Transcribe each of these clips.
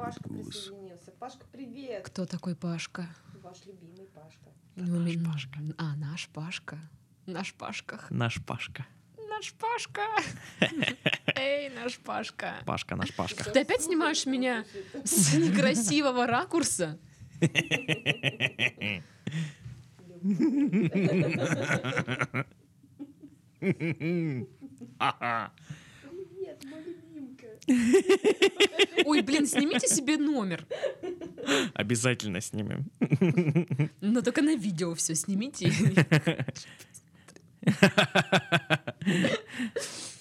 Пашка присоединился. Пашка, привет! Кто такой Пашка? Ваш любимый Пашка. Ну, наш Пашка. А, наш Пашка. Наш Пашках. Наш Пашка. Наш Пашка. Эй, наш Пашка. Пашка, наш Пашка. Ты опять снимаешь меня с некрасивого ракурса? Ага. Ой, блин, снимите себе номер. Обязательно снимем. Но только на видео все снимите.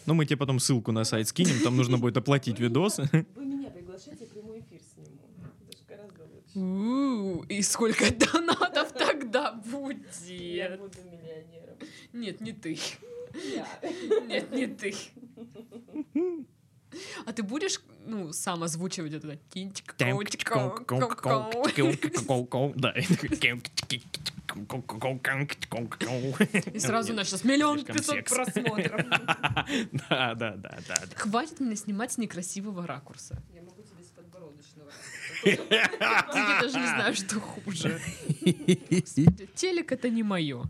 Ну, мы тебе потом ссылку на сайт скинем, там нужно будет оплатить видос. Вы меня приглашайте, я прямой эфир сниму. Гораздо лучше. И сколько донатов тогда Я будет? буду миллионером. Нет, не ты. Я. Нет, не ты. А ты будешь, ну, сам озвучивать это? Кинчик, Да. И сразу на сейчас миллион пятьсот просмотров. Да, да, да, да. Хватит меня снимать с некрасивого ракурса. Я могу тебе с подбородочного. Я даже не знаю, что хуже. Телек это не мое.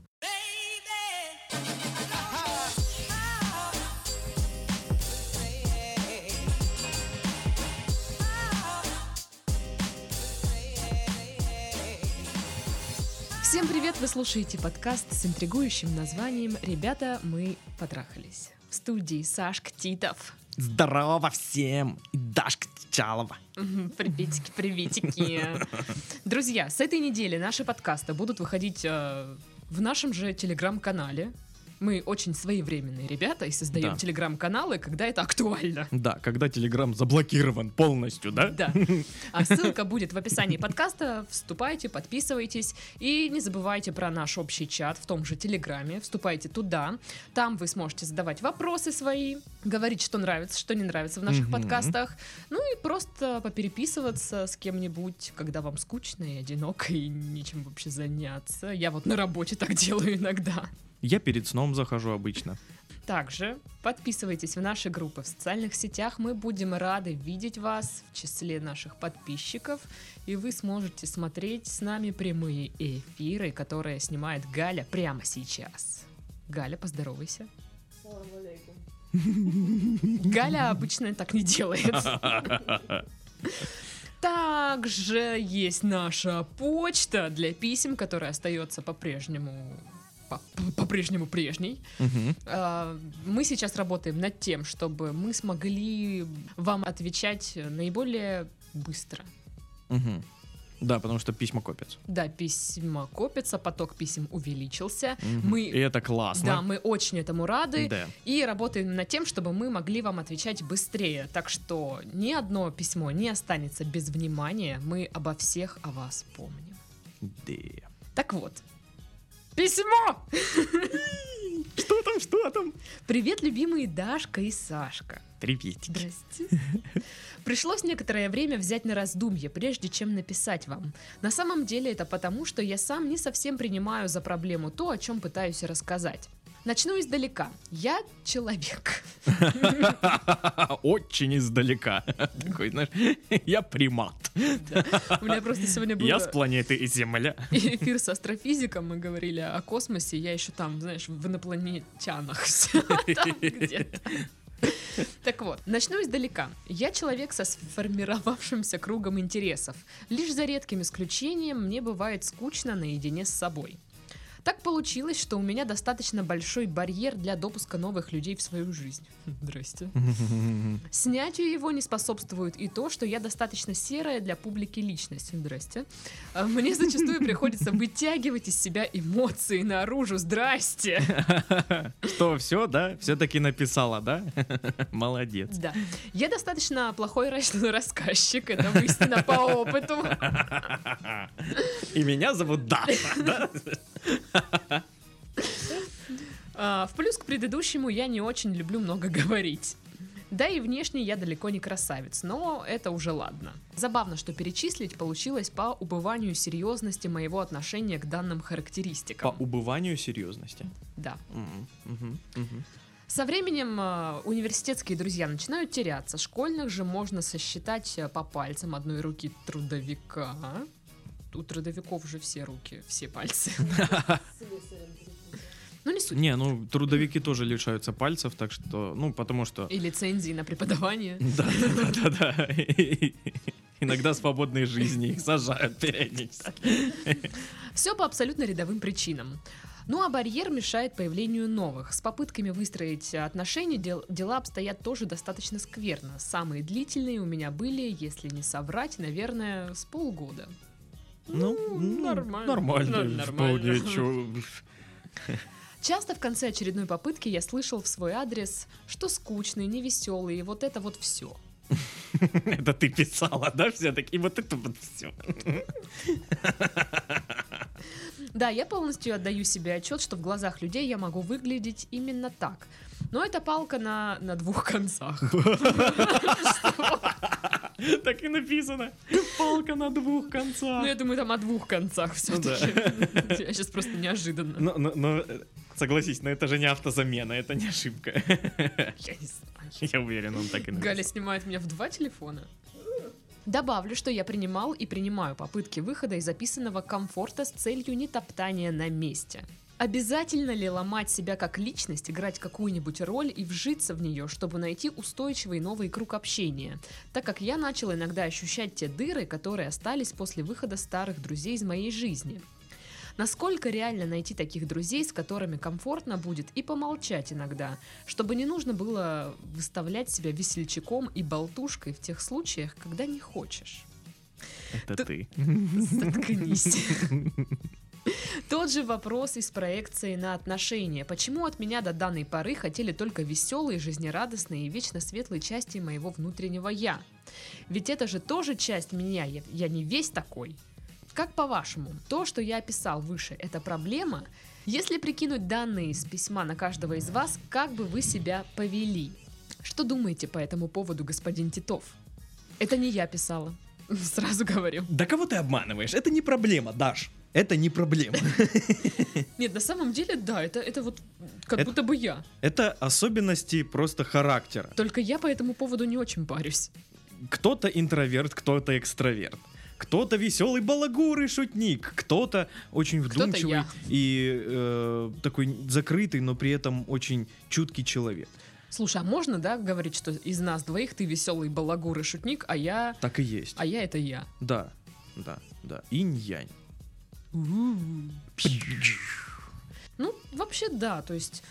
Всем привет! Вы слушаете подкаст с интригующим названием «Ребята, мы потрахались». В студии Сашка Титов. Здорово всем! И Дашка Чалова. Приветики, приветики. Друзья, с этой недели наши подкасты будут выходить э, в нашем же телеграм-канале. Мы очень своевременные ребята и создаем Да. телеграм-каналы, когда это актуально. Да, когда Телеграм заблокирован полностью, да? Да. А ссылка будет в описании подкаста. Вступайте, подписывайтесь. И не забывайте про наш общий чат в том же Телеграме. Вступайте туда. Там вы сможете задавать вопросы свои, говорить, что нравится, что не нравится в наших подкастах. Ну и просто попереписываться с кем-нибудь, когда вам скучно и одиноко, и нечем вообще заняться. Я вот на работе так делаю иногда. Я перед сном захожу обычно. Также подписывайтесь в наши группы в социальных сетях. Мы будем рады видеть вас в числе наших подписчиков. И вы сможете смотреть с нами прямые эфиры, которые снимает Галя прямо сейчас. Галя, поздоровайся. Галя обычно так не делает. Также есть наша почта для писем, которая остается по-прежнему по- по-прежнему прежней. Мгм. А, Мы сейчас работаем над тем, чтобы мы смогли вам отвечать наиболее быстро. Да, потому что письма копятся. Да, письма копятся, поток писем увеличился. Мгм. Мы- И это классно. Да, мы очень этому рады. Да. И работаем над тем, чтобы мы могли вам отвечать быстрее. Так что ни одно письмо не останется без внимания. Мы обо всех о вас помним. Да. Так вот. Письмо! Что там, что там? Привет, любимые Дашка и Сашка. Приветики. Здрасте. Пришлось некоторое время взять на раздумье, прежде чем написать вам. На самом деле это потому, что я сам не совсем принимаю за проблему то, о чем пытаюсь рассказать. Начну издалека. Я человек. Очень издалека. Такой, знаешь, я примат. У меня просто сегодня был Я с планеты Земля. эфир с астрофизиком, мы говорили о космосе, я еще там, знаешь, в инопланетянах там где-то. Так вот, начну издалека. Я человек со сформировавшимся кругом интересов. Лишь за редким исключением мне бывает скучно наедине с собой. Так получилось, что у меня достаточно большой барьер для допуска новых людей в свою жизнь. Здрасте. Снятию его не способствует и то, что я достаточно серая для публики личность. Здрасте. А Мне зачастую приходится вытягивать из себя эмоции наружу. Здрасте. Что, все, да? Все-таки написала, да? Молодец. Да. Я достаточно плохой рас- рассказчик, это истина по опыту. И меня зовут Даша, да? А, В плюс к предыдущему я не очень люблю много говорить. Да и внешне я далеко не красавец, но это уже ладно. Забавно, что перечислить получилось по убыванию серьезности моего отношения к данным По характеристикам. убыванию серьезности. Да. Мгм, мгм. Со временем э, университетские друзья начинают теряться. Школьных же можно сосчитать э, по пальцам одной руки трудовика. У трудовиков же все руки, все пальцы. Ну, не суть. Не, ну трудовики тоже лишаются пальцев, так что, ну, потому что... И лицензии на преподавание. Да, да, да, да, да. Иногда свободные жизни их сажают периодически. Все по абсолютно рядовым причинам. Ну а барьер мешает появлению новых. С попытками выстроить отношения дел- дела обстоят тоже достаточно скверно. Самые длительные у меня были, если не соврать, наверное, с полгода. Ну, Ну, нормально. Нормально. Ну, нормально. вполне, чё. Часто в конце очередной попытки я слышал в свой адрес, что скучный, невеселый, и вот это вот все. Это ты писала, да, все-таки? И вот это вот все. Да, я полностью отдаю себе отчет, что в глазах людей я могу выглядеть именно так. Но это палка на, на двух концах. Так и написано. Палка на двух Ну, концах. я думаю, там о двух концах все-таки. Я сейчас просто неожиданно. Но, но- но, э, согласись, но это же не автозамена, это не ошибка. Я не знаю. Я уверен, он так и написал. Галя снимает меня в два телефона. Добавлю, что я принимал и принимаю попытки выхода из записанного комфорта с целью не топтания на месте. Обязательно ли ломать себя как личность, играть какую-нибудь роль и вжиться в нее, чтобы найти устойчивый новый круг общения? Так как я начал иногда ощущать те дыры, которые остались после выхода старых друзей из моей жизни. Насколько реально найти таких друзей, с которыми комфортно будет и помолчать иногда, чтобы не нужно было выставлять себя весельчаком и болтушкой в тех случаях, когда не хочешь. Это Ты- ты. Заткнись. Тот же вопрос из проекции на отношения. Почему от меня до данной поры хотели только веселые, жизнерадостные и вечно светлые части моего внутреннего «я»? Ведь это же тоже часть меня, я, я не весь такой. Как по-вашему, то, что я описал выше, это проблема? Если прикинуть данные из письма на каждого из вас, как бы вы себя повели? Что думаете по этому поводу, господин Титов? Это не я писала. Сразу говорю. Да кого ты обманываешь? Это не проблема, Даш. Это не проблема. Нет, на самом деле, да, это, это вот как Это- будто бы я. Это особенности просто характера. Только я по этому поводу не очень парюсь. Кто-то интроверт, кто-то экстраверт. Кто-то веселый балагур и шутник, кто-то очень вдумчивый я. и э, такой закрытый, но при этом очень чуткий человек. Слушай, а можно, да, говорить, что из нас двоих ты веселый балагур и шутник, а я... Так и есть. А я это я. Да, да, да. Инь-янь. Ну, вообще да, то есть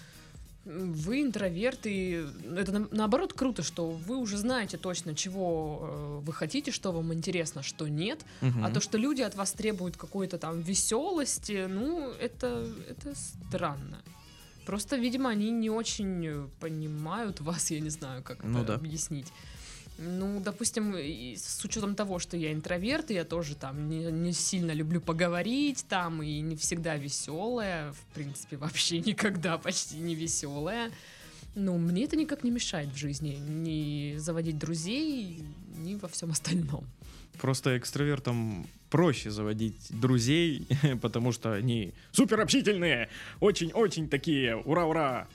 вы интроверты, это на- наоборот круто, что вы уже знаете точно, чего э, вы хотите, что вам интересно, что нет, Мгм. а то, что люди от вас требуют какой-то там веселости, ну, это, это странно. Просто, видимо, они не очень понимают вас, я не знаю, как Ну это да. объяснить. Ну, допустим, с учетом того, что я интроверт, я тоже там не, не сильно люблю поговорить, там, и не всегда веселая, в принципе, вообще никогда почти не веселая. Ну, мне это никак не мешает в жизни, ни заводить друзей, ни во всем остальном. Просто экстравертам проще заводить друзей, потому что они супер общительные, очень-очень такие, ура-ура.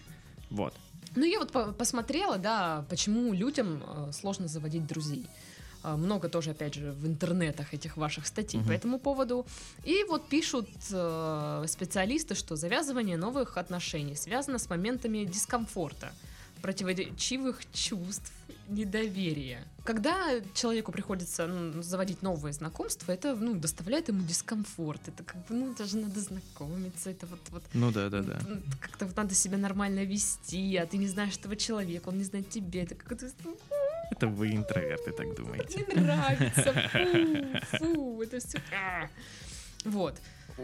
Вот. Ну, я вот по- посмотрела, да, почему людям э, сложно заводить друзей. Э, Много тоже, опять же, в интернетах этих ваших статей Мгм. по этому поводу. И вот пишут э, специалисты, что завязывание новых отношений связано с моментами дискомфорта, противоречивых чувств, недоверия. Когда человеку приходится ну, заводить новые знакомства, это ну, доставляет ему дискомфорт. Это как бы, ну, даже надо знакомиться, это вот, вот Ну да, да, да. М, Как-то вот надо себя нормально вести, а ты не знаешь этого человека, он не знает тебя. Это как-то ну, Это вы интроверты так думаете. не нравится. Фу, фу, это все. Вот.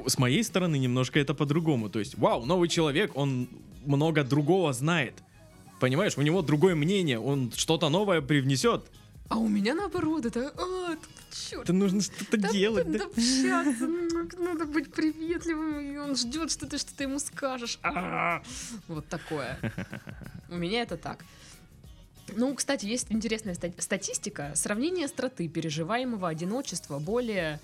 С моей стороны немножко это по-другому. То есть, вау, новый человек, он много другого знает. Понимаешь, у него другое мнение, он что-то новое привнесет. А у меня наоборот, это, а, черт. Это нужно что-то делать, да? общаться, ну, надо быть приветливым, и он ждет, что ты что-то ему скажешь. А, Вот такое. У меня это так. Ну, кстати, есть интересная ста- статистика. Сравнение остроты переживаемого одиночества более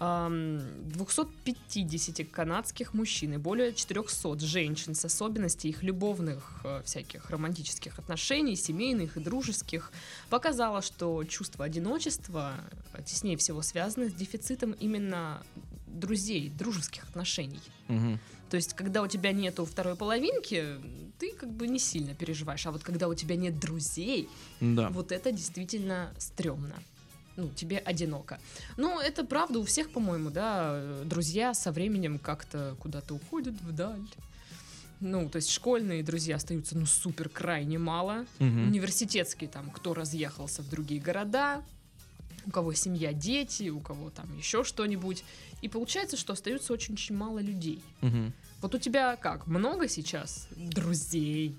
250 канадских мужчин и более 400 женщин с особенностей их любовных э, всяких романтических отношений, семейных и дружеских, показало, что чувство одиночества э, теснее всего связано с дефицитом именно друзей, дружеских отношений. Мгм. То есть, когда у тебя нету второй половинки, ты как бы не сильно переживаешь. А вот когда у тебя нет друзей, Да. вот это действительно стрёмно. Ну, тебе одиноко. Ну, это правда у всех, по-моему, да, друзья со временем как-то куда-то уходят вдаль. Ну, то есть школьные друзья остаются, ну, супер крайне мало. Мгм. Университетские там, кто разъехался в другие города, у кого семья, дети, у кого там еще что-нибудь. И получается, что остается очень-очень мало людей. Мгм. Вот у тебя как, много сейчас друзей?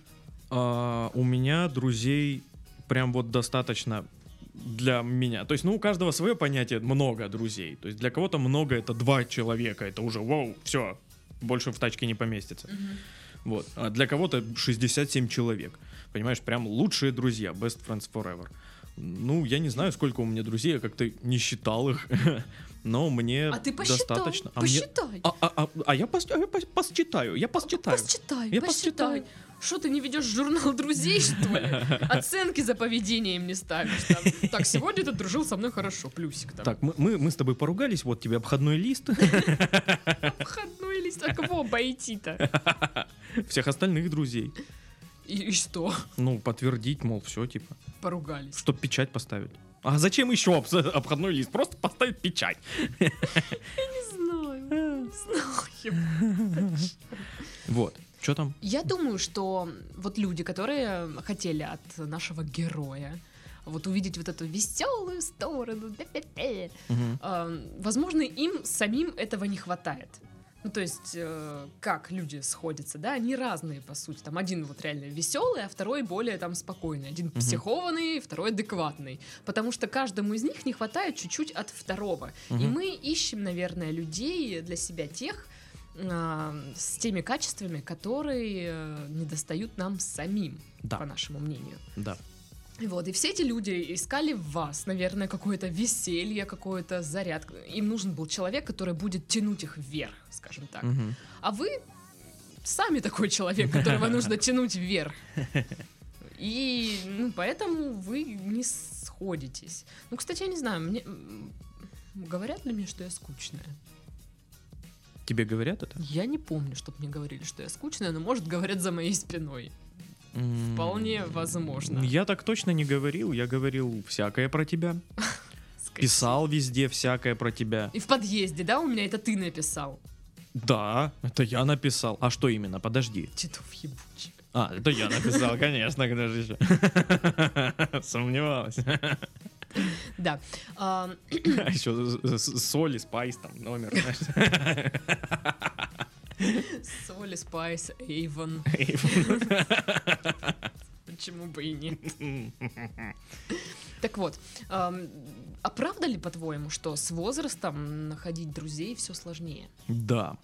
А, у меня друзей прям вот достаточно для меня. То есть, ну, у каждого свое понятие много друзей. То есть для кого-то много это два человека. Это уже вау, все, больше в тачке не поместится. Вот. А для кого-то 67 человек. Понимаешь, прям лучшие друзья. Best friends forever. Ну, я не знаю, сколько у меня друзей, я как-то не считал их. Но мне А ты посчитай, достаточно. А, мне- посчитай. а, а- а- а я, пос- а я пос- посчитаю, я посчитаю. Посчитай, Я посчитай. Что ты не ведешь журнал друзей, что ли? Оценки за поведение им не ставишь. Там. Так, сегодня ты дружил со мной хорошо, плюсик там. Так, мы, мы, мы с тобой поругались, вот тебе обходной лист. Входной лист, а кого обойти-то? Всех остальных друзей. И, и что? Ну, подтвердить, мол, все, типа. Поругались. Чтоб печать поставить. А зачем еще обс- обходной лист? Просто поставить печать. Не знаю, не знаю. Вот. Что там? Я думаю, что вот люди, которые хотели от нашего героя вот увидеть вот эту веселую сторону, Мгм. э, возможно, им самим этого не хватает. Ну, то есть, э, как люди сходятся, да, они разные, по сути. Там один вот реально веселый, а второй более там спокойный. Один психованный, второй адекватный. Потому что каждому из них не хватает чуть-чуть от второго. И Мгм. мы ищем, наверное, людей для себя тех, а, с теми качествами, которые э, недостают нам самим, Да. по нашему мнению. Да. Вот, и все эти люди искали в вас, наверное, какое-то веселье, какой-то заряд. Им нужен был человек, который будет тянуть их вверх, скажем так. Мгм. А вы сами такой человек, которого нужно тянуть вверх. И ну, поэтому вы не сходитесь. Ну, кстати, я не знаю, мне говорят ли мне, что я скучная? Тебе говорят это? Я не помню, чтобы мне говорили, что я скучная, но может говорят за моей спиной. Вполне возможно. Я так точно не говорил. Я говорил всякое про тебя. Писал везде всякое про тебя. И в подъезде, да, у меня это ты написал? Да, это я написал. А что именно? Подожди. Титов ебучий. А, это я написал, конечно, же еще. Сомневалась. Да. А, А еще соли, спайс там номер. знаешь. Соли, Спайс, Эйвон. Почему бы и нет? Так вот, а правда ли, по-твоему, что с возрастом находить друзей все сложнее? Да,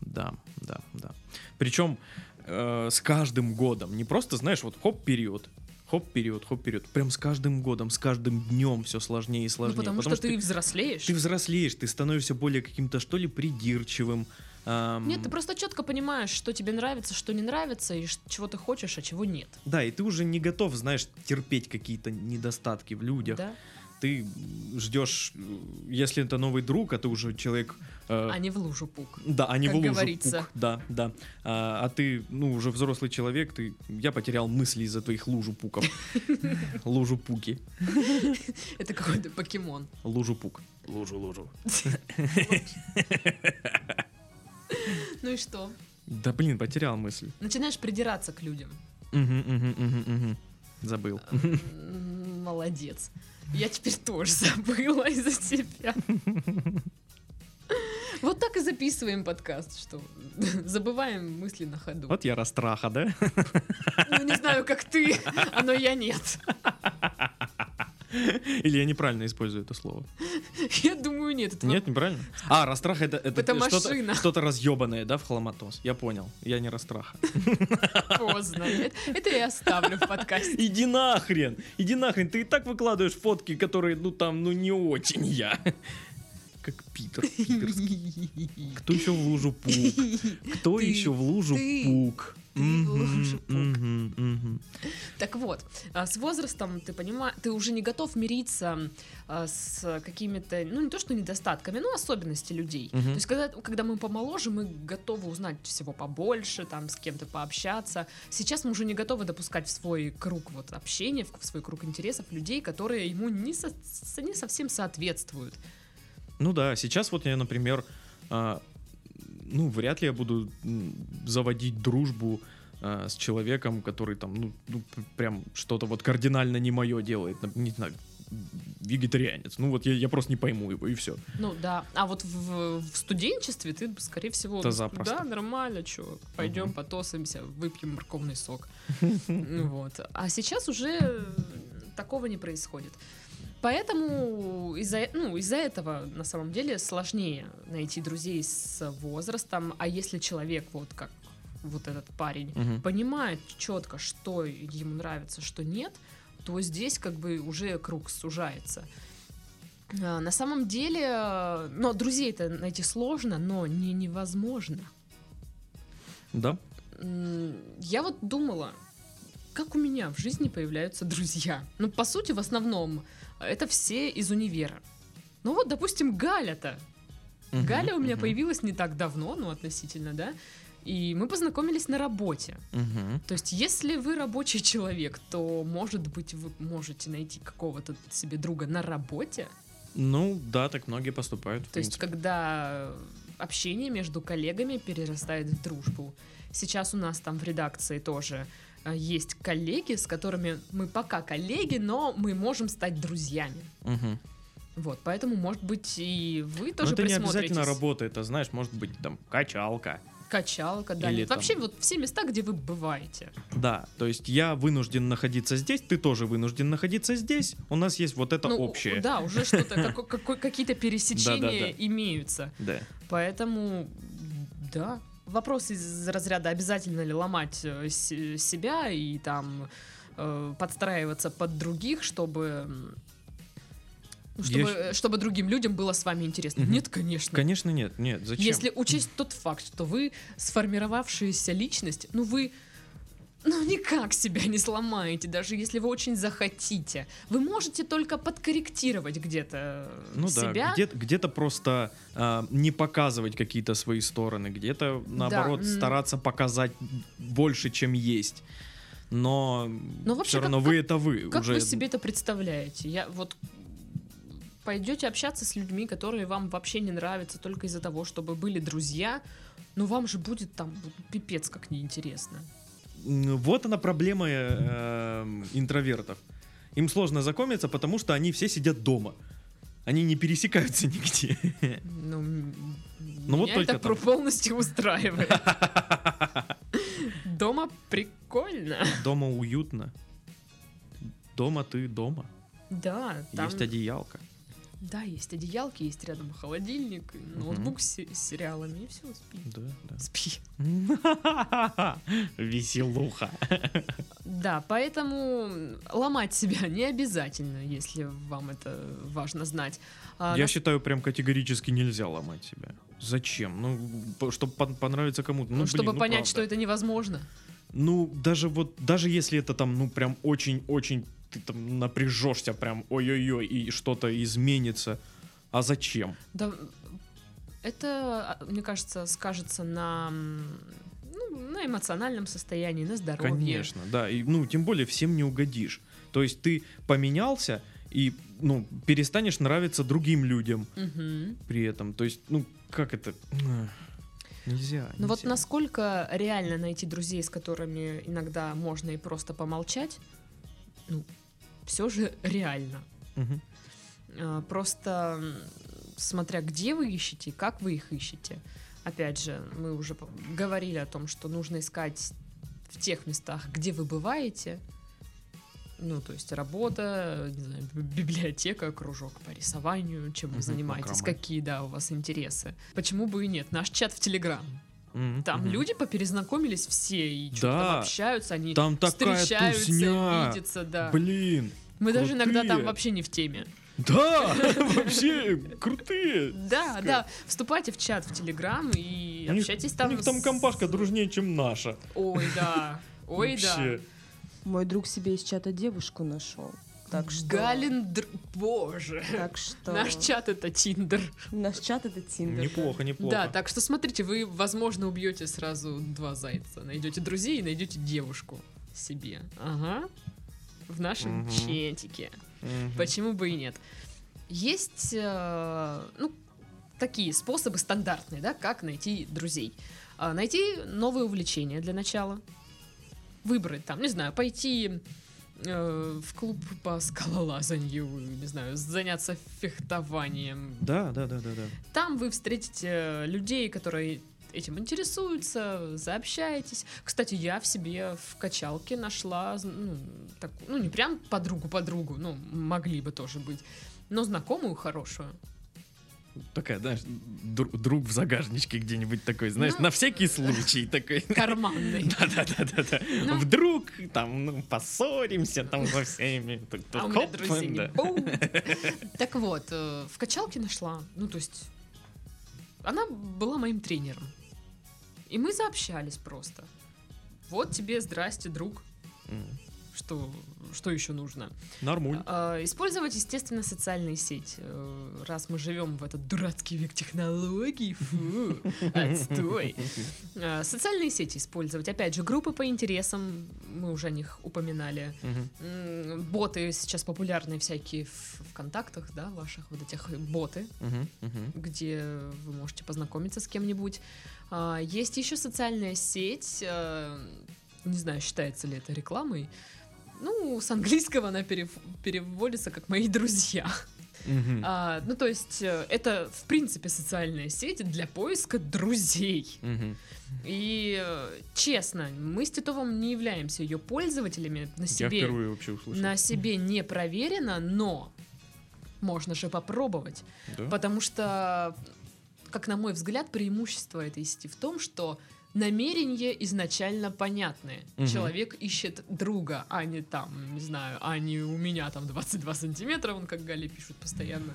да, да, да. Причем э, с каждым годом, не просто, знаешь, вот хоп, период, хоп, период, хоп, период. Прям с каждым годом, с каждым днем все сложнее и Ну, сложнее. потому, что, ты взрослеешь. ты взрослеешь, ты становишься более каким-то, что ли, придирчивым. Ам, Нет, ты просто четко понимаешь, что тебе нравится, что не нравится, и чего ты хочешь, а чего нет. Да, и ты уже не готов, знаешь, терпеть какие-то недостатки в людях. Да? Ты ждешь, если это новый друг, а ты уже человек... э, А не в лужу пук. Да, а не как в лужу говорится. пук. Да, да. А, а ты, ну, уже взрослый человек, ты... Я потерял мысли из-за твоих лужу пуков. Лужу пуки. Это какой-то покемон. Лужу пук. Лужу, лужу. Ну и что? Да, блин, потерял мысль. Начинаешь придираться к людям. Мгм, мгм, мгм, мгм. Забыл. М, Молодец. Я теперь тоже забыла из-за тебя. Вот так и записываем подкаст, что забываем мысли на ходу. Вот я растраха, да? Ну, не знаю, как ты, а но я нет. Или я неправильно использую это слово? Я думаю, нет. Это Нет, неправильно? А, растраха это, это, Это что-то, что-то разъебанное, да, в хламатос? Я понял. Я не растраха. поздно. Это я оставлю в подкасте. Иди нахрен! Иди нахрен! Ты и так выкладываешь фотки, которые, ну там, ну не очень я. Как Питер. питерский. Кто еще в лужу пук? Кто Ты, еще в лужу ты, пук? ты в Мгм, лужу пук. мгм, мгм. Так вот, а, с возрастом ты понимаешь, ты уже не готов мириться а, с какими-то, ну не то что недостатками, но особенности людей. То есть когда, когда мы помоложе, мы готовы узнать всего побольше, там с кем-то пообщаться. Сейчас мы уже не готовы допускать в свой круг вот общения, в свой круг интересов людей, которые ему не, со- с- не совсем соответствуют. Ну да, сейчас вот я, например, а, ну, вряд ли я буду заводить дружбу а, с человеком, который там, ну, ну, прям что-то вот кардинально не мое делает, не знаю, вегетарианец. Ну вот я, я просто не пойму его, и все. Ну да, а вот в, в студенчестве ты, скорее всего, Да запросто. да, нормально, чё, пойдем Мгм. потосаемся, выпьем морковный сок. Вот. А сейчас уже такого не происходит. Поэтому из-за ну, из этого на самом деле сложнее найти друзей с возрастом. А если человек, вот как вот этот парень, Мгм. понимает четко, что ему нравится, что нет, то здесь как бы уже круг сужается. А, На самом деле, но друзей-то найти сложно, но не невозможно. Да? Я вот думала, как у меня в жизни появляются друзья. Ну, по сути, в основном, это все из универа. Ну вот, допустим, Галя-то. Мгм, Галя у меня мгм, появилась не так давно, ну, относительно, да. И мы познакомились на работе. мгм. То есть, если вы рабочий человек, то, может быть, вы можете найти какого-то себе друга на работе. Ну да, так многие поступают. То есть, когда общение между коллегами перерастает в дружбу. Сейчас у нас там в редакции тоже есть коллеги, с которыми мы пока коллеги, но мы можем стать друзьями. Мгм. Вот, поэтому, может быть, и вы Но тоже это не обязательно работа, это, знаешь, может быть там качалка. Качалка, да. Или нет, там- Вообще, вот все места, где вы бываете. Да, то есть я вынужден находиться здесь, ты тоже вынужден находиться здесь. У нас есть вот это Ну, общее. Да, уже что-то, какие-то пересечения имеются. Да. Поэтому, да. Вопрос из разряда, обязательно ли ломать э, себя и там э, подстраиваться под других, чтобы... ну, Я Чтобы, э, чтобы другим людям было с вами интересно. Мгм. Нет, конечно. Конечно, нет, нет, зачем? Если учесть тот факт, что вы сформировавшаяся личность, ну вы ну никак себя не сломаете, даже если вы очень захотите. Вы можете только подкорректировать где-то Ну себя. да, где- где-то просто а, не показывать какие-то свои стороны, где-то наоборот м. стараться показать больше, чем есть. Но, Но вообще, все как- равно вы это вы. Как уже... вы себе это представляете? Я вот пойдете общаться с людьми, которые вам вообще не нравятся только из-за того, чтобы были друзья, ну вам же будет там пипец как неинтересно. Вот она проблема э, интровертов. Им сложно знакомиться, потому что они все сидят дома. Они не пересекаются нигде. Ну, Ну, вот только это там. полностью устраивает. Дома прикольно. Дома уютно. Дома ты дома. Да, там, Есть одеялка. Да, есть одеялки, есть рядом холодильник, ноутбук с, с сериалами, и все, спи. Да, да. Спи. Веселуха. Да, поэтому ломать себя не обязательно, если вам это важно знать. А, Я считаю, прям категорически нельзя ломать себя. Зачем? Ну, чтобы понравиться кому-то. Ну, ну, чтобы ну, понять, правда. что это невозможно. Ну, даже вот, даже если это там, ну, прям очень-очень ты там напряжешься, прям ой-ой-ой, и что-то изменится. А зачем? Да, это, а, мне кажется, скажется на, ну, на эмоциональном состоянии, на здоровье. Конечно, да. И, ну, тем более всем не угодишь. То есть ты поменялся и, ну, перестанешь нравиться другим людям Мгм. при этом. То есть, ну, как это? Нельзя. Ну вот насколько реально найти друзей, с которыми иногда можно и просто помолчать, ну, все же реально. А, Просто смотря где вы ищете, как вы их ищете. Опять же, мы уже говорили о том, что нужно искать в тех местах, где вы бываете. Ну, то есть работа, не знаю, библиотека, кружок по рисованию, чем вы Мгм, занимаетесь, макраме. какие, да, у вас интересы. Почему бы и нет? Наш чат в Телеграм. Мгм, Там мгм. люди поперезнакомились все и что-то Да. там общаются, они Там такая встречаются, тусня. видятся, да. Блин. Мы даже иногда там крутые. вообще не в теме. Да, вообще крутые. Да, да. Вступайте в чат в Телеграм и У общайтесь У там. них там компашка дружнее, чем наша. Ой, да. Ой, да. Мой друг себе из чата девушку нашел. Так что... Галин, др- боже. Так что... Наш чат это Тиндер. Наш чат это Тиндер. Неплохо, неплохо. Да, так что смотрите, вы, возможно, убьете сразу два зайца. Найдете друзей и найдете девушку себе. Ага. В нашем Мгм. чатике. Мгм. Почему бы и нет? Есть, э, ну, такие способы стандартные, да, как найти друзей. А, найти новые увлечения для начала. Выбрать там, не знаю, пойти э, в клуб по скалолазанию, не знаю, заняться фехтованием. Да, да, да, да, да. Там вы встретите людей, которые этим интересуются, заобщаетесь. Кстати, я в себе в качалке нашла, ну, так, ну не прям подругу-подругу, ну, могли бы тоже быть, но знакомую хорошую. Такая, знаешь, дру- друг в загажничке где-нибудь такой, знаешь, Ну, на всякий случай такой. Карманный. Да-да-да-да. Ну. Вдруг там ну, поссоримся там со всеми. Тут- тут А у меня хоп, друзей не да. будет. Так вот, э, в качалке нашла, ну, то есть, она была моим тренером. И мы заобщались просто. Вот тебе здрасте, друг. Что, что еще нужно? Нормуль. А, Использовать, естественно, социальные сети. Э, Раз мы живем в этот дурацкий век технологий, фу, отстой. А, Социальные сети использовать. Опять же, группы по интересам, мы уже о них упоминали. М, Боты сейчас популярные всякие в ВКонтактах, да, ваших вот этих боты, Мгм, мгм. где вы можете познакомиться с кем-нибудь. А, Есть еще социальная сеть, э, не знаю, считается ли это рекламой. Ну, с английского она перев- переводится как «мои друзья». Мгм. А, ну, то есть, э, это, в принципе, социальная сеть для поиска друзей. Мгм. И, э, честно, мы с Титовым не являемся ее пользователями. На Я себе, впервые вообще услышал. на себе не проверено, но можно же попробовать. Да? Потому что, как на мой взгляд, преимущество этой сети в том, что намерения изначально понятны. Мгм. Человек ищет друга, а не там, не знаю, а не у меня там 22 сантиметра, он как Гали пишут постоянно.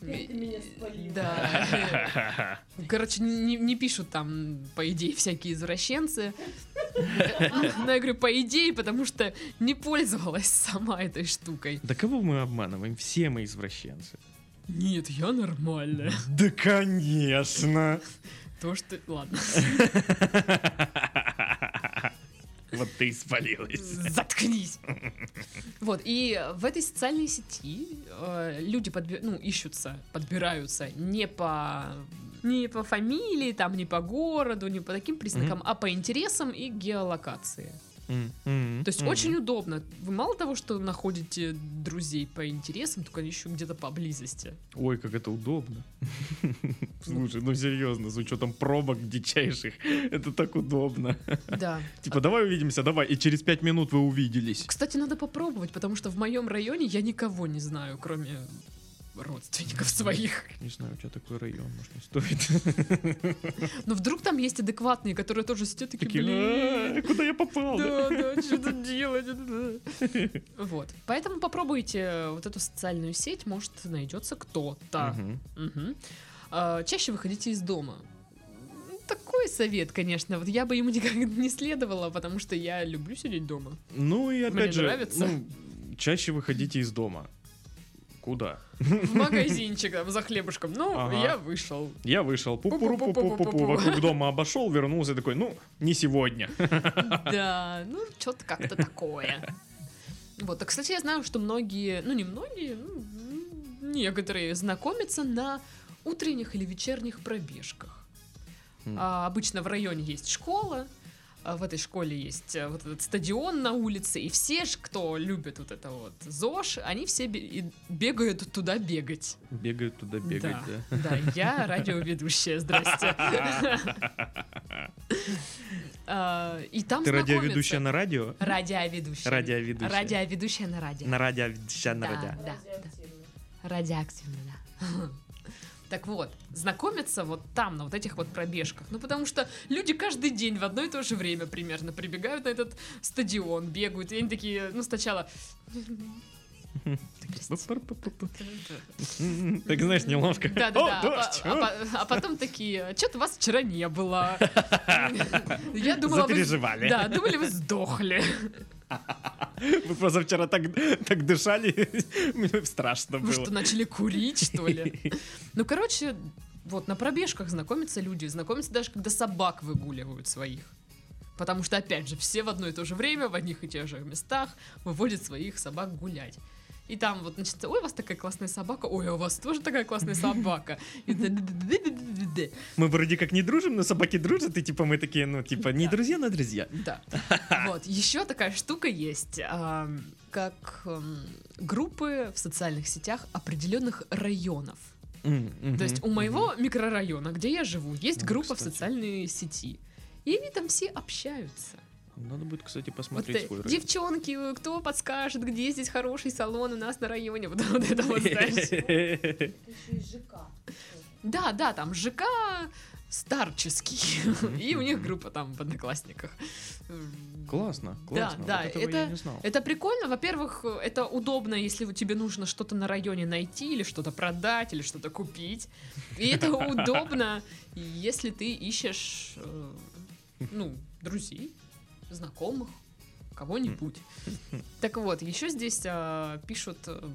Спалил. Да. Короче, не, не пишут там, по идее, всякие извращенцы. Но я говорю, по идее, потому что не пользовалась сама этой штукой. Да кого мы обманываем? Все мы извращенцы. Нет, я нормальная. Да, конечно. То, что... Ладно. Вот ты и спалилась. Заткнись. Вот, и в этой социальной сети э, люди подби- ну, ищутся, подбираются не по не по фамилии, там, не по городу, не по таким признакам, а по интересам и геолокации. М, То есть м. очень удобно. Вы мало того, что находите друзей по интересам, только еще где-то поблизости. Ой, как это удобно. Слушай, ну серьезно, с учетом пробок дичайших, это так удобно. Да. Типа, давай увидимся, давай. И через пять минут вы увиделись. Кстати, надо попробовать, потому что в моем районе я никого не знаю, кроме родственников своих. Не знаю, у тебя такой район, может, не стоит. Но вдруг там есть адекватные, которые тоже сидят такие, блин. «А, Куда я попал? да?» Да, что тут делать? Вот. Поэтому попробуйте вот эту социальную сеть, может, найдется кто-то. А, Чаще выходите из дома. Такой совет, конечно. Вот я бы ему никак не следовала, потому что я люблю сидеть дома. Ну и опять же, нравится. ну, чаще выходите из дома. Куда? В магазинчик там, за хлебушком. Ну, Ага. я вышел. Я вышел, пу-пу-пу-пу-пу-пу, вокруг дома обошел, вернулся такой, ну, не сегодня. Да, ну, что-то как-то такое. Вот, а, кстати, я знаю, что многие, ну, не многие, ну, некоторые знакомятся на утренних или вечерних пробежках. М. А, обычно в районе есть школа, в этой школе есть э, вот этот стадион на улице, и все ж, кто любит вот это вот ЗОЖ, они все бегают туда бегать. Бегают туда бегать, да. Да, я радиоведущая, здрасте. А, И там Ты радиоведущая на радио? Радиоведущая. Радиоведущая. Радиоведущая на радио. На радиоведущая на радио. да, да. Радиоактивно, да. Так вот, знакомятся вот там, на вот этих вот пробежках. Ну, потому что люди каждый день в одно и то же время примерно прибегают на этот стадион, бегают. И они такие, ну, сначала... Так знаешь, неловко. Да, да, да. А, а по- а потом такие, что-то вас вчера не было. Я думала, вы... Да, думали, вы сдохли. Вы позавчера так, так дышали, мне страшно Вы было. что, начали курить, что ли? Ну, короче, вот на пробежках знакомятся люди, знакомятся даже, когда собак выгуливают своих. Потому что, опять же, все в одно и то же время, в одних и тех же местах выводят своих собак гулять. И там вот начинается, ой, у вас такая классная собака, ой, а у вас тоже такая классная собака. Мы вроде как не дружим, но собаки дружат, и типа мы такие, ну, типа, не друзья, но друзья. Да. Вот. Еще такая штука есть, как группы в социальных сетях определенных районов. То есть у моего микрорайона, где я живу, есть Ну, группа в социальной сети. И они там все общаются. Надо будет, кстати, Вот, посмотреть свой район. девчонки, э, кто подскажет, где здесь хороший салон у нас на районе? Вот, вот это вот, знаешь. Это еще и ЖК. Да, да, там ЖК старческий. И у них группа там в Одноклассниках. Классно, Да, классно. да, вот этого это- я не знал. Это прикольно. Во-первых, это удобно, если вот тебе нужно что-то на районе найти, или что-то продать, или что-то купить. И это удобно, если ты ищешь, э, ну, друзей, знакомых, кого-нибудь. Так вот, еще здесь а, пишут, э,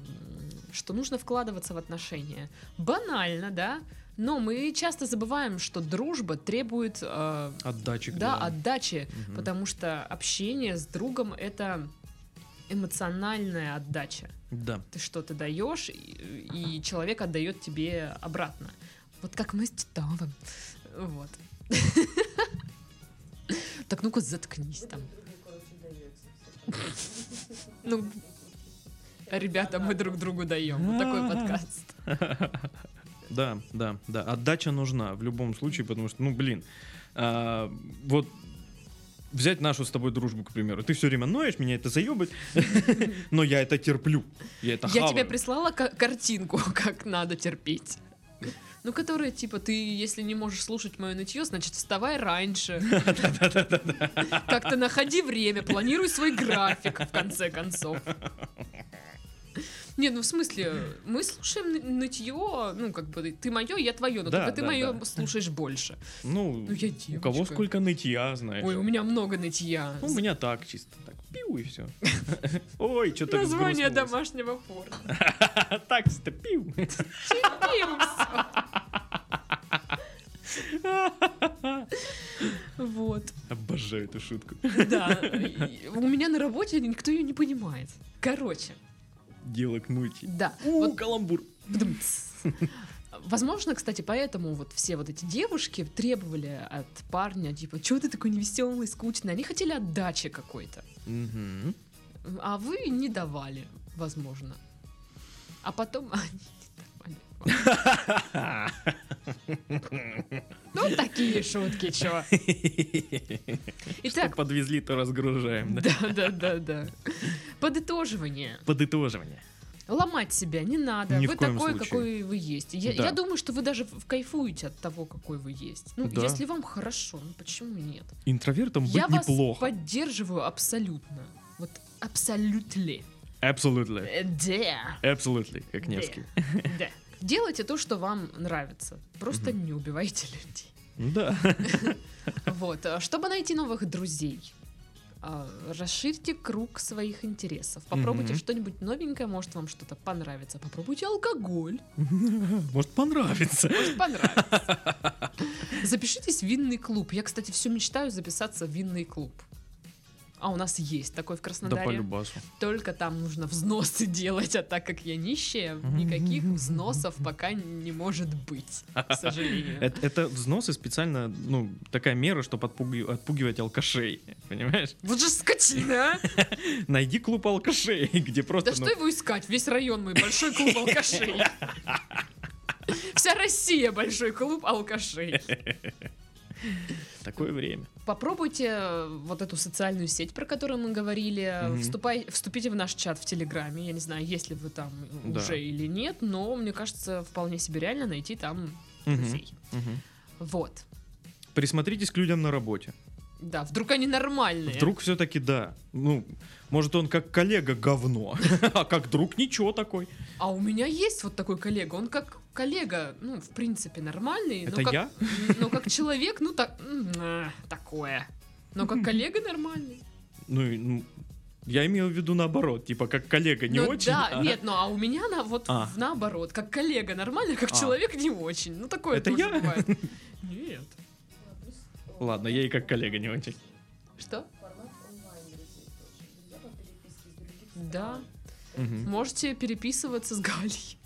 что нужно вкладываться в отношения. Банально, да? Но мы часто забываем, что дружба требует э, Отдачи. да, отдачи, Мгм. потому что общение с другом это эмоциональная отдача. Да. Ты что-то даешь, и, и человек отдает тебе обратно. Вот как мы с Титовым. Вот. Так ну-ка заткнись там. Ну, ребята, мы друг другу даем. Вот такой подкаст. Да, да, да. Отдача нужна в любом случае, потому что, ну, блин, а, вот взять нашу с тобой дружбу, к примеру. Ты все время ноешь, меня это заебать, но я это терплю. Я это Я тебе прислала ка- картинку, как надо терпеть. Ну, которая, типа, ты, если не можешь слушать мое нытье, значит, вставай раньше. Как-то находи время, планируй свой график, в конце концов. Не, ну в смысле, мы слушаем ны- нытье, ну, как бы, ты мое, я твое, но Да, только ты да, мое да. слушаешь больше. Ну, Ну, я у кого сколько нытья, знаешь. Ой, у меня много нытья. Ну, У меня так, чисто так, пиу и все. Ой, что-то Название домашнего порно. Так, чисто пиу. Вот. Обожаю эту шутку. Да. У меня на работе никто ее не понимает. Короче, Дело к нути. да. У, Вот каламбур. Возможно, кстати, поэтому вот все вот эти девушки требовали от парня, типа, чего ты такой невеселый, скучный? Они хотели отдачи какой-то. Мгм. А вы не давали, возможно. А потом они не давали. Ну, такие шутки, чё. Что Итак, подвезли, то разгружаем. да? да, да, да, да. Подытоживание. Подытоживание. Ломать себя не надо. Ни вы такой, случае. какой вы есть. Я, Да. я думаю, что вы даже кайфуете от того, какой вы есть. Ну, Да. если вам хорошо, ну почему нет? Интровертом быть я вас неплохо. поддерживаю абсолютно. Вот абсолютно. Absolutely. Э, Да. Absolutely, как Невский. Да. Делайте то, что вам нравится. Просто не убивайте людей. Да. Вот. а Чтобы найти новых друзей, расширьте круг своих интересов. Попробуйте Мгм. что-нибудь новенькое, может вам что-то понравится. Попробуйте алкоголь. Может понравится. Может понравится. Запишитесь в винный клуб. Я, кстати, все мечтаю записаться в винный клуб. А у нас есть такой в Да Краснодаре. по любасу. Только там нужно взносы делать, а так как я нищая, никаких взносов пока не может быть, к сожалению. Это, это взносы специально, ну, такая мера, чтобы отпугивать алкашей. Понимаешь? Вот же скотина, а! Найди клуб алкашей, где просто... Да ну, что его искать? Весь район мой большой клуб алкашей. Вся Россия большой клуб алкашей. Такое время. Попробуйте э, вот эту социальную сеть, про которую мы говорили. Вступай, вступите в наш чат в Телеграме. Я не знаю, есть ли вы там Да. уже или нет, но мне кажется, вполне себе реально найти там друзей. Вот. Присмотритесь к людям на работе. Да, вдруг они нормальные. Вдруг все-таки да. Ну, может, он как коллега говно, а как друг ничего такой. А у меня есть вот такой коллега. Он как коллега, ну, в принципе, нормальный. Это но как, я? Но как человек, ну, так, а, такое. Но как коллега нормальный. Ну, ну, я имел в виду наоборот, типа как коллега не Ну очень. Да, а- нет, ну а у меня на, вот А. наоборот, как коллега нормально, как А. человек не очень. Ну такое Это тоже я? бывает. Нет. Ладно, я и как коллега не очень. Что? Да. Мгм. Можете переписываться с Галей.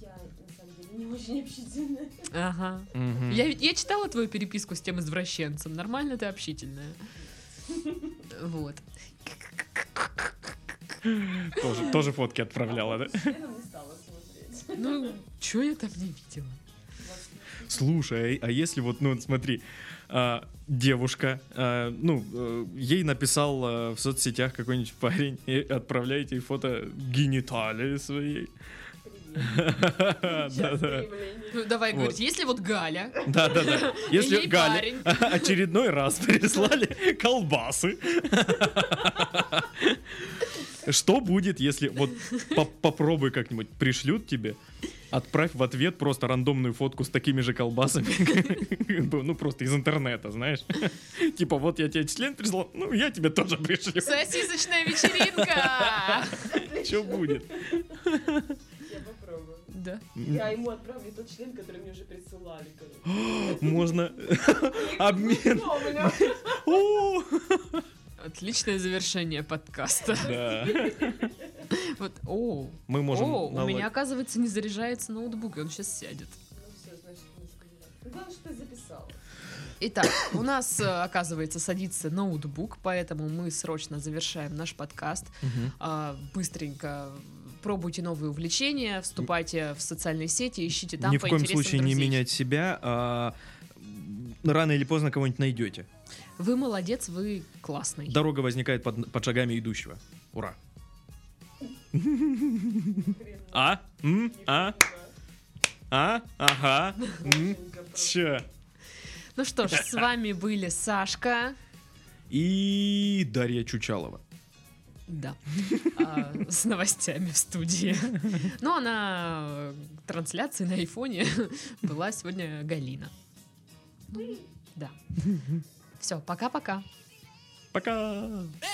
Я, на самом деле, не очень общительная. Ага. Мгм. Я, я читала твою переписку с тем извращенцем. Нормально ты общительная. Вот. Тоже, тоже фотки отправляла, да? Членом не стала смотреть. Ну, чё я там не видела? Слушай, а а если вот, ну, смотри, а, девушка, а, ну, э, ей написал а, в соцсетях какой-нибудь парень и отправляете ей фото гениталии своей. Ну, давай Вот. говорить, если вот Галя, Да-да-да. Если ей Галя парень. очередной раз прислали колбасы. Что будет, если вот по- попробуй как-нибудь пришлют тебе, отправь в ответ просто рандомную фотку с такими же колбасами, ну просто из интернета, знаешь? Типа вот я тебе член прислал, ну я тебе тоже пришлю. сосисочная вечеринка! Что будет? Я попробую. Да. Я ему отправлю тот член, который мне уже присылали. Можно обмен. Отличное завершение подкаста. Да. Вот, о, Мы можем о, у меня, оказывается, не заряжается ноутбук, и он сейчас сядет. Ну все, значит, не Главное, что ты записал. Итак, у нас, э, оказывается, садится ноутбук, поэтому мы срочно завершаем наш подкаст. А, Быстренько пробуйте новые увлечения, вступайте в социальные сети, ищите там Ни по в коем случае не друзей. менять себя, а рано или поздно кого-нибудь найдете. Вы молодец, вы классный. Дорога возникает под, под шагами идущего. Ура. А? М? А? А? Ага. М? Чё? Ну что ж, с вами были Сашка. И Дарья Чучалова. Да. А, с новостями в студии. Ну, а на трансляции на айфоне была сегодня Галина. Ну, Да. Все, пока-пока. Пока. Baby,